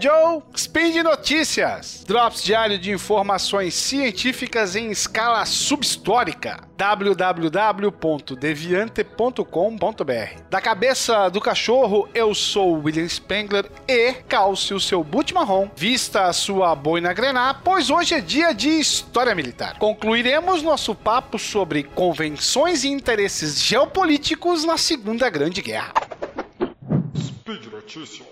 Joe, Speed Notícias. Drops diário de informações científicas em escala subhistórica. www.deviante.com.br. Da cabeça do cachorro, eu sou William Spengler e calce o seu boot marrom, vista a sua boina grenar, pois hoje é dia de história militar. Concluiremos nosso papo sobre convenções e interesses geopolíticos na Segunda Grande Guerra. Speed Notícias.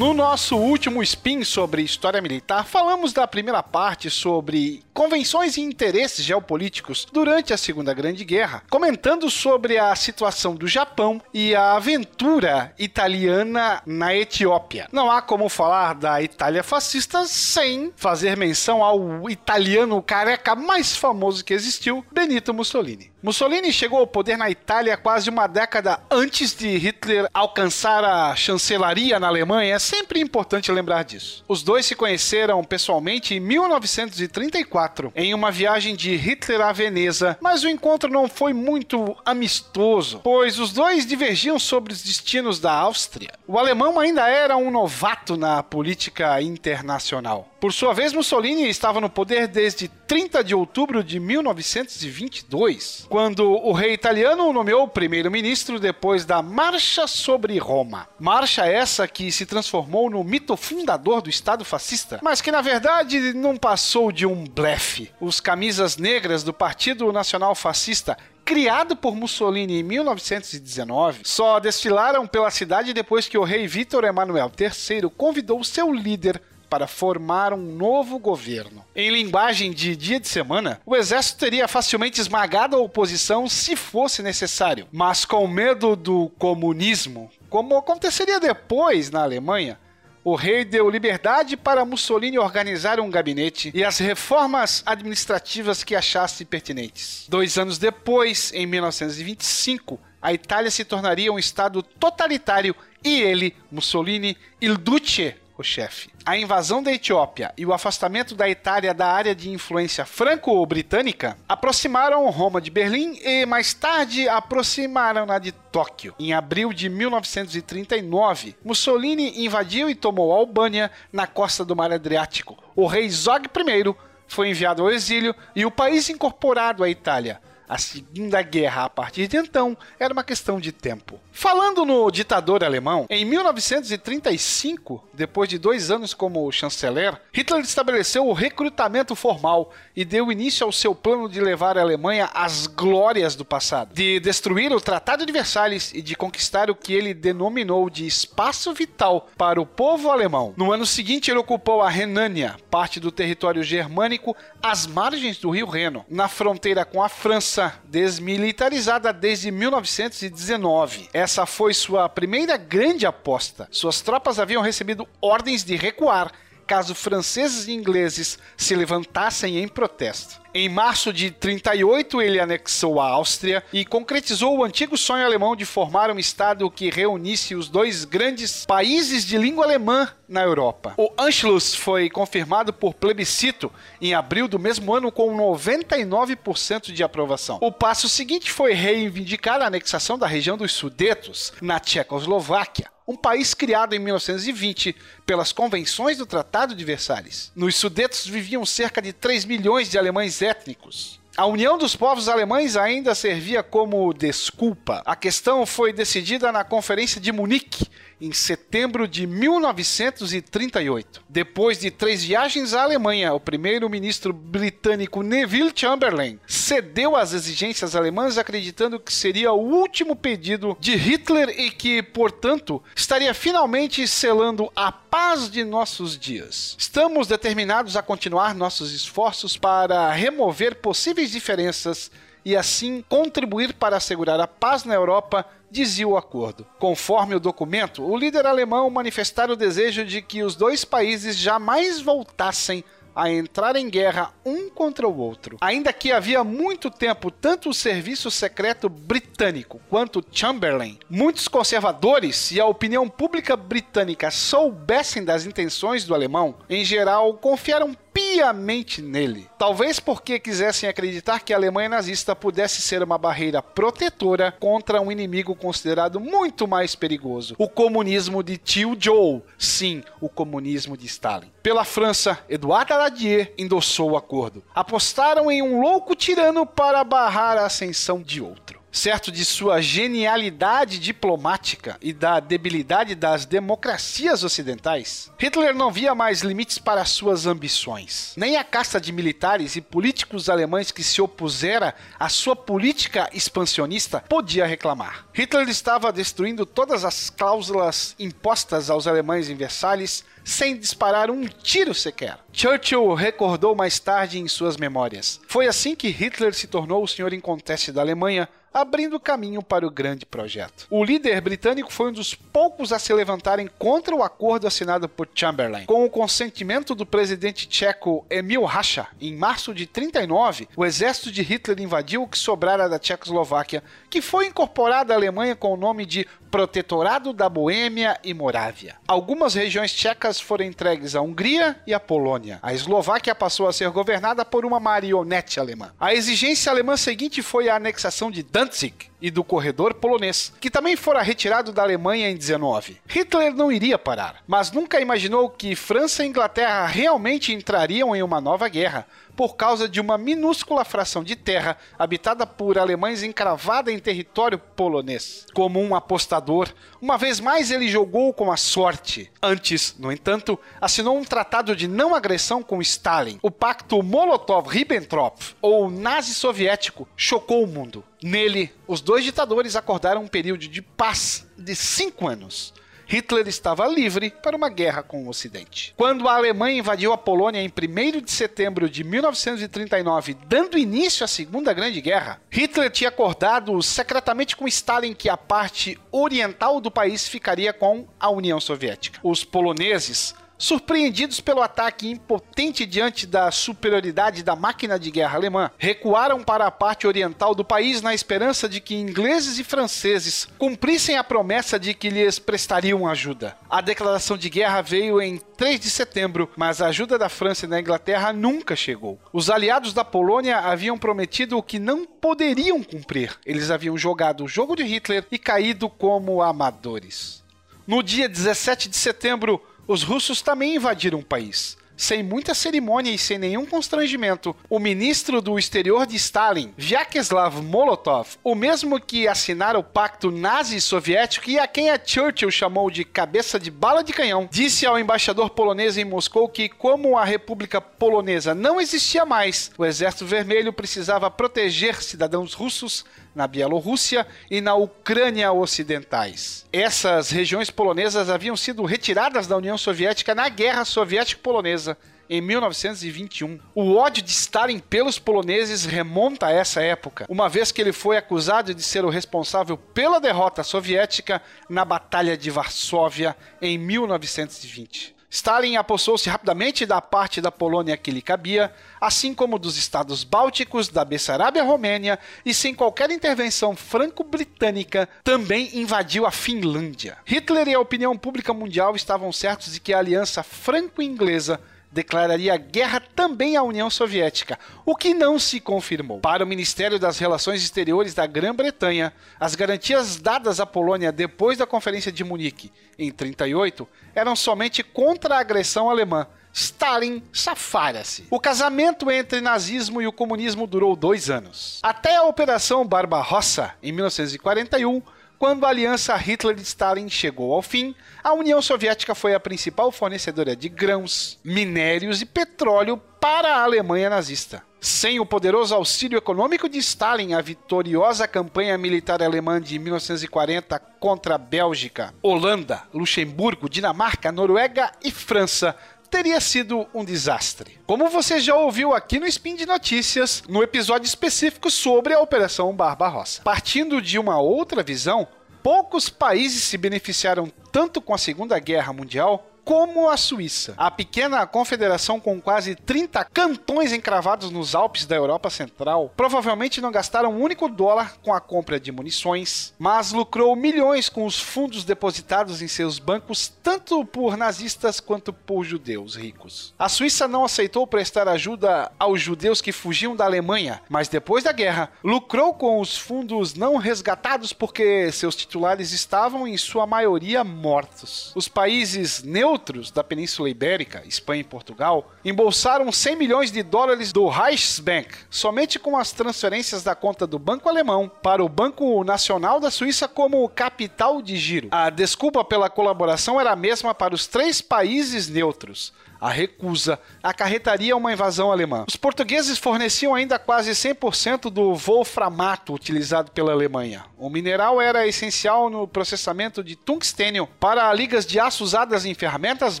No nosso último spin sobre história militar, falamos da primeira parte sobre convenções e interesses geopolíticos durante a Segunda Grande Guerra, comentando sobre a situação do Japão e a aventura italiana na Etiópia. Não há como falar da Itália fascista sem fazer menção ao italiano careca mais famoso que existiu, Benito Mussolini. Mussolini chegou ao poder na Itália quase uma década antes de Hitler alcançar a chancelaria na Alemanha. É sempre importante lembrar disso. Os dois se conheceram pessoalmente em 1934, em uma viagem de Hitler a Veneza, mas o encontro não foi muito amistoso, pois os dois divergiam sobre os destinos da Áustria. O alemão ainda era um novato na política internacional. Por sua vez, Mussolini estava no poder desde 30 de outubro de 1922, quando o rei italiano o nomeou primeiro-ministro depois da Marcha sobre Roma. Marcha essa que se transformou no mito fundador do Estado fascista, mas que na verdade não passou de um blefe. Os camisas negras do Partido Nacional Fascista criado por Mussolini em 1919, só desfilaram pela cidade depois que o rei Vítor Emanuel III convidou seu líder para formar um novo governo. Em linguagem de dia de semana, o exército teria facilmente esmagado a oposição se fosse necessário, mas com medo do comunismo, como aconteceria depois na Alemanha, o rei deu liberdade para Mussolini organizar um gabinete e as reformas administrativas que achasse pertinentes. Dois anos depois, em 1925, a Itália se tornaria um estado totalitário e ele, Mussolini, il Duce, o chefe. A invasão da Etiópia e o afastamento da Itália da área de influência franco-britânica aproximaram Roma de Berlim e mais tarde aproximaram-na de Tóquio. Em abril de 1939, Mussolini invadiu e tomou a Albânia na costa do Mar Adriático. O rei Zog I foi enviado ao exílio e o país incorporado à Itália. A Segunda Guerra, a partir de então, era uma questão de tempo. Falando no ditador alemão, em 1935, depois de dois anos como chanceler, Hitler estabeleceu o recrutamento formal e deu início ao seu plano de levar a Alemanha às glórias do passado, de destruir o Tratado de Versalhes e de conquistar o que ele denominou de espaço vital para o povo alemão. No ano seguinte, ele ocupou a Renânia, parte do território germânico, às margens do rio Reno, na fronteira com a França, desmilitarizada desde 1919. Essa foi sua primeira grande aposta. Suas tropas haviam recebido ordens de recuar caso franceses e ingleses se levantassem em protesto. Em março de 38, ele anexou a Áustria e concretizou o antigo sonho alemão de formar um estado que reunisse os dois grandes países de língua alemã na Europa. O Anschluss foi confirmado por plebiscito em abril do mesmo ano com 99% de aprovação. O passo seguinte foi reivindicar a anexação da região dos Sudetos, na Tchecoslováquia um país criado em 1920 pelas convenções do Tratado de Versalhes. Nos Sudetos viviam cerca de 3 milhões de alemães étnicos. A união dos povos alemães ainda servia como desculpa. A questão foi decidida na Conferência de Munique em setembro de 1938. Depois de três viagens à Alemanha, o primeiro-ministro britânico Neville Chamberlain cedeu às exigências alemãs, acreditando que seria o último pedido de Hitler e que, portanto, estaria finalmente selando a paz de nossos dias. Estamos determinados a continuar nossos esforços para remover possíveis diferenças e assim contribuir para assegurar a paz na Europa, dizia o acordo. Conforme o documento, o líder alemão manifestara o desejo de que os dois países jamais voltassem a entrar em guerra um contra o outro. Ainda que havia muito tempo tanto o serviço secreto britânico quanto Chamberlain, muitos conservadores e a opinião pública britânica soubessem das intenções do alemão, em geral confiaram piamente nele. Talvez porque quisessem acreditar que a Alemanha nazista pudesse ser uma barreira protetora contra um inimigo considerado muito mais perigoso: o comunismo de tio Joe. Sim, o comunismo de Stalin. Pela França, Edouard Daladier endossou o acordo. Apostaram em um louco tirano para barrar a ascensão de outro certo de sua genialidade diplomática e da debilidade das democracias ocidentais, Hitler não via mais limites para suas ambições. Nem a casta de militares e políticos alemães que se opusera à sua política expansionista podia reclamar. Hitler estava destruindo todas as cláusulas impostas aos alemães em Versalhes sem disparar um tiro sequer. Churchill recordou mais tarde em suas memórias. Foi assim que Hitler se tornou o senhor inconteste da Alemanha, abrindo caminho para o grande projeto. O líder britânico foi um dos poucos a se levantarem contra o acordo assinado por Chamberlain. Com o consentimento do presidente tcheco Emil Rasha, em março de 39, o exército de Hitler invadiu o que sobrara da Tchecoslováquia, que foi incorporada à Alemanha com o nome de Protetorado da Boêmia e Morávia. Algumas regiões tchecas foram entregues à Hungria e à Polônia. A Eslováquia passou a ser governada por uma marionete alemã. A exigência alemã seguinte foi a anexação de Danzig e do corredor polonês, que também fora retirado da Alemanha em 19. Hitler não iria parar, mas nunca imaginou que França e Inglaterra realmente entrariam em uma nova guerra, por causa de uma minúscula fração de terra habitada por alemães encravada em território polonês. Como um apostador, uma vez mais ele jogou com a sorte. Antes, no entanto, assinou um tratado de não agressão com Stalin. O pacto Molotov-Ribbentrop, ou nazi soviético, chocou o mundo. Nele, os dois ditadores acordaram um período de paz de cinco anos. Hitler estava livre para uma guerra com o Ocidente. Quando a Alemanha invadiu a Polônia em 1 de setembro de 1939, dando início à Segunda Grande Guerra, Hitler tinha acordado secretamente com Stalin que a parte oriental do país ficaria com a União Soviética. Os poloneses Surpreendidos pelo ataque impotente diante da superioridade da máquina de guerra alemã, recuaram para a parte oriental do país na esperança de que ingleses e franceses cumprissem a promessa de que lhes prestariam ajuda. A declaração de guerra veio em 3 de setembro, mas a ajuda da França e da Inglaterra nunca chegou. Os aliados da Polônia haviam prometido o que não poderiam cumprir. Eles haviam jogado o jogo de Hitler e caído como amadores. No dia 17 de setembro, os russos também invadiram o país. Sem muita cerimônia e sem nenhum constrangimento, o ministro do exterior de Stalin, Vyacheslav Molotov, o mesmo que assinara o pacto nazi-soviético e a quem a Churchill chamou de cabeça de bala de canhão, disse ao embaixador polonês em Moscou que, como a República Polonesa não existia mais, o Exército Vermelho precisava proteger cidadãos russos na Bielorrússia e na Ucrânia ocidentais. Essas regiões polonesas haviam sido retiradas da União Soviética na Guerra Soviético-Polonesa em 1921. O ódio de Stalin pelos poloneses remonta a essa época, uma vez que ele foi acusado de ser o responsável pela derrota soviética na Batalha de Varsóvia em 1920. Stalin apossou-se rapidamente da parte da Polônia que lhe cabia, assim como dos estados bálticos, da Bessarabia Romênia e sem qualquer intervenção franco-britânica, também invadiu a Finlândia. Hitler e a opinião pública mundial estavam certos de que a aliança franco-inglesa declararia guerra também à União Soviética, o que não se confirmou. Para o Ministério das Relações Exteriores da Grã-Bretanha, as garantias dadas à Polônia depois da Conferência de Munique, em 38, eram somente contra a agressão alemã. Stalin safara-se. O casamento entre nazismo e o comunismo durou dois anos. Até a Operação Barbarossa, em 1941, quando a aliança Hitler-Stalin chegou ao fim, a União Soviética foi a principal fornecedora de grãos, minérios e petróleo para a Alemanha nazista. Sem o poderoso auxílio econômico de Stalin, a vitoriosa campanha militar alemã de 1940 contra a Bélgica, Holanda, Luxemburgo, Dinamarca, Noruega e França teria sido um desastre. Como você já ouviu aqui no Spin de Notícias, no episódio específico sobre a Operação Barbarossa. Partindo de uma outra visão, poucos países se beneficiaram tanto com a Segunda Guerra Mundial como a Suíça. A pequena confederação com quase 30 cantões encravados nos Alpes da Europa Central provavelmente não gastaram um único dólar com a compra de munições, mas lucrou milhões com os fundos depositados em seus bancos tanto por nazistas quanto por judeus ricos. A Suíça não aceitou prestar ajuda aos judeus que fugiam da Alemanha, mas depois da guerra lucrou com os fundos não resgatados porque seus titulares estavam em sua maioria mortos. Os países neutros da Península Ibérica, Espanha e Portugal, embolsaram 100 milhões de dólares do Reichsbank somente com as transferências da conta do Banco Alemão para o Banco Nacional da Suíça como capital de giro. A desculpa pela colaboração era a mesma para os três países neutros a recusa acarretaria uma invasão alemã. Os portugueses forneciam ainda quase 100% do wolframato utilizado pela Alemanha. O mineral era essencial no processamento de tungstênio para ligas de aço usadas em ferramentas,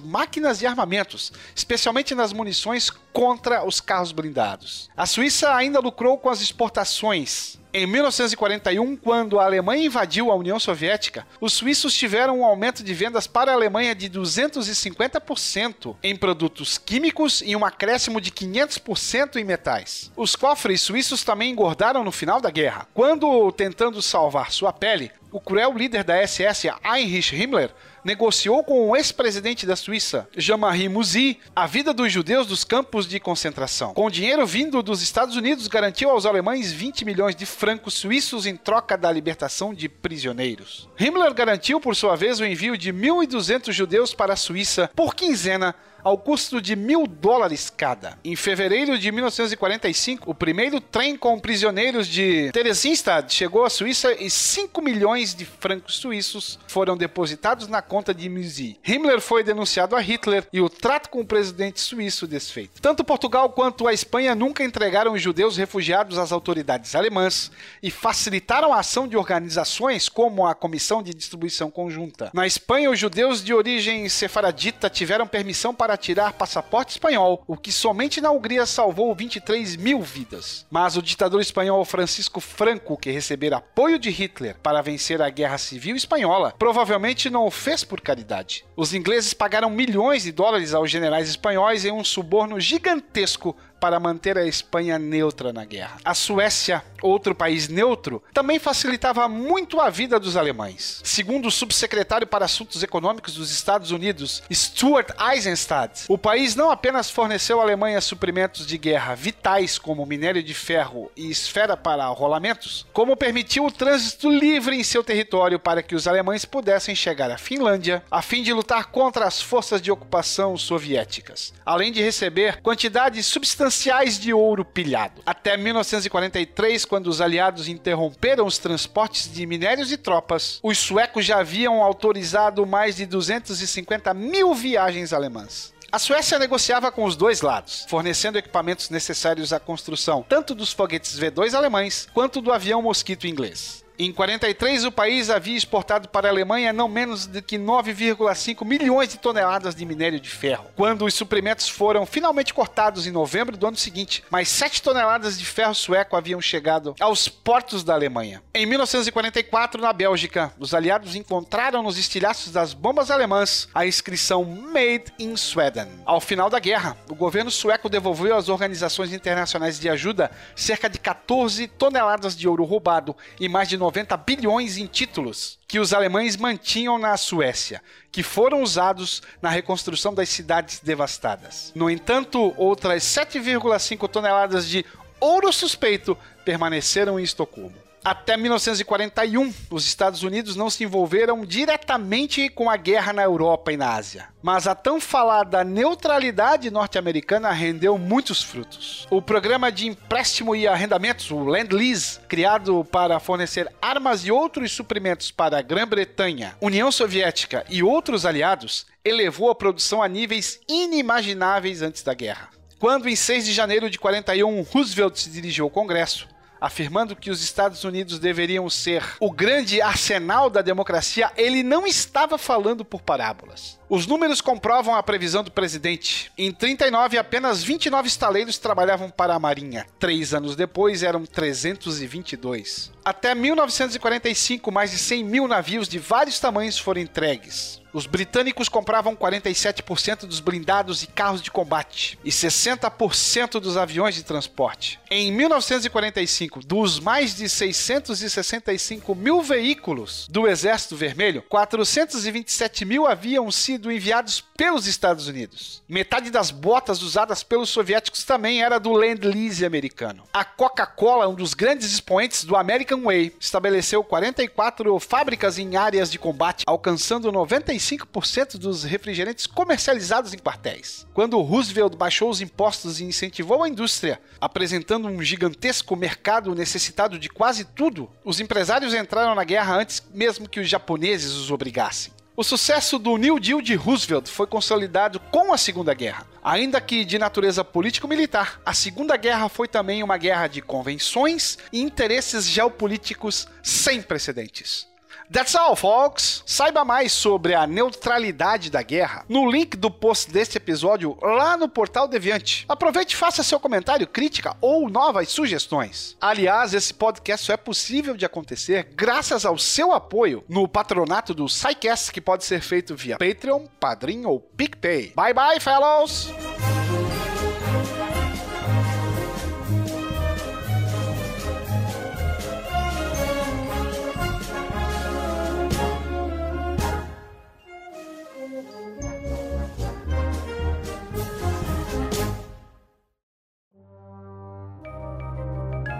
máquinas e armamentos, especialmente nas munições contra os carros blindados. A Suíça ainda lucrou com as exportações. Em 1941, quando a Alemanha invadiu a União Soviética, os suíços tiveram um aumento de vendas para a Alemanha de 250% em produtos químicos e um acréscimo de 500% em metais. Os cofres suíços também engordaram no final da guerra. Quando tentando salvar sua pele, o cruel líder da SS, Heinrich Himmler, negociou com o ex-presidente da Suíça, Jean-Marie Mouzy, a vida dos judeus dos campos de concentração. Com dinheiro vindo dos Estados Unidos, garantiu aos alemães 20 milhões de francos suíços em troca da libertação de prisioneiros. Himmler garantiu, por sua vez, o envio de 1.200 judeus para a Suíça por quinzena ao custo de mil dólares cada. Em fevereiro de 1945, o primeiro trem com prisioneiros de Theresienstadt chegou à Suíça e 5 milhões de francos suíços foram depositados na conta de Musi. Himmler foi denunciado a Hitler e o trato com o presidente suíço desfeito. Tanto Portugal quanto a Espanha nunca entregaram os judeus refugiados às autoridades alemãs e facilitaram a ação de organizações como a Comissão de Distribuição Conjunta. Na Espanha, os judeus de origem sefaradita tiveram permissão para tirar passaporte espanhol, o que somente na Hungria salvou 23 mil vidas. Mas o ditador espanhol Francisco Franco, que recebera apoio de Hitler para vencer a Guerra Civil Espanhola, provavelmente não o fez por caridade. Os ingleses pagaram milhões de dólares aos generais espanhóis em um suborno gigantesco para manter a Espanha neutra na guerra. A Suécia, outro país neutro, também facilitava muito a vida dos alemães. Segundo o subsecretário para Assuntos Econômicos dos Estados Unidos, Stuart Eisenstadt, o país não apenas forneceu à Alemanha suprimentos de guerra vitais como minério de ferro e esfera para rolamentos, como permitiu o trânsito livre em seu território para que os alemães pudessem chegar à Finlândia, a fim de lutar contra as forças de ocupação soviéticas, além de receber quantidades substanciais substanciais de ouro pilhado. Até 1943, quando os aliados interromperam os transportes de minérios e tropas, os suecos já haviam autorizado mais de 250 mil viagens alemãs. A Suécia negociava com os dois lados, fornecendo equipamentos necessários à construção tanto dos foguetes V2 alemães quanto do avião Mosquito inglês. Em 43, o país havia exportado para a Alemanha não menos do que 9,5 milhões de toneladas de minério de ferro. Quando os suprimentos foram finalmente cortados em novembro do ano seguinte, mais 7 toneladas de ferro sueco haviam chegado aos portos da Alemanha. Em 1944, na Bélgica, os aliados encontraram nos estilhaços das bombas alemãs a inscrição Made in Sweden. Ao final da guerra, o governo sueco devolveu às organizações internacionais de ajuda cerca de 14 toneladas de ouro roubado e mais de 90 bilhões em títulos que os alemães mantinham na Suécia, que foram usados na reconstrução das cidades devastadas. No entanto, outras 7,5 toneladas de ouro suspeito permaneceram em Estocolmo. Até 1941, os Estados Unidos não se envolveram diretamente com a guerra na Europa e na Ásia. Mas a tão falada neutralidade norte-americana rendeu muitos frutos. O programa de empréstimo e arrendamentos, o Land-Lease, criado para fornecer armas e outros suprimentos para a Grã-Bretanha, União Soviética e outros aliados, elevou a produção a níveis inimagináveis antes da guerra. Quando, em 6 de janeiro de 41, Roosevelt se dirigiu ao Congresso, afirmando que os Estados Unidos deveriam ser o grande arsenal da democracia, ele não estava falando por parábolas. Os números comprovam a previsão do presidente. Em 39, apenas 29 estaleiros trabalhavam para a Marinha. Três anos depois, eram 322. Até 1945, mais de 100 mil navios de vários tamanhos foram entregues. Os britânicos compravam 47% dos blindados e carros de combate e 60% dos aviões de transporte. Em 1945, dos mais de 665 mil veículos do Exército Vermelho, 427 mil haviam sido enviados pelos Estados Unidos. Metade das botas usadas pelos soviéticos também era do Land Lease americano. A Coca-Cola, um dos grandes expoentes do American Way, estabeleceu 44 fábricas em áreas de combate, alcançando 95 95% dos refrigerantes comercializados em quartéis. Quando Roosevelt baixou os impostos e incentivou a indústria, apresentando um gigantesco mercado necessitado de quase tudo, os empresários entraram na guerra antes mesmo que os japoneses os obrigassem. O sucesso do New Deal de Roosevelt foi consolidado com a Segunda Guerra. Ainda que de natureza político-militar, a Segunda Guerra foi também uma guerra de convenções e interesses geopolíticos sem precedentes. That's all, folks! Saiba mais sobre a neutralidade da guerra no link do post deste episódio lá no Portal Deviante. Aproveite e faça seu comentário, crítica ou novas sugestões. Aliás, esse podcast só é possível de acontecer graças ao seu apoio no patronato do SciCast, que pode ser feito via Patreon, Padrim ou PicPay. Bye bye, fellows!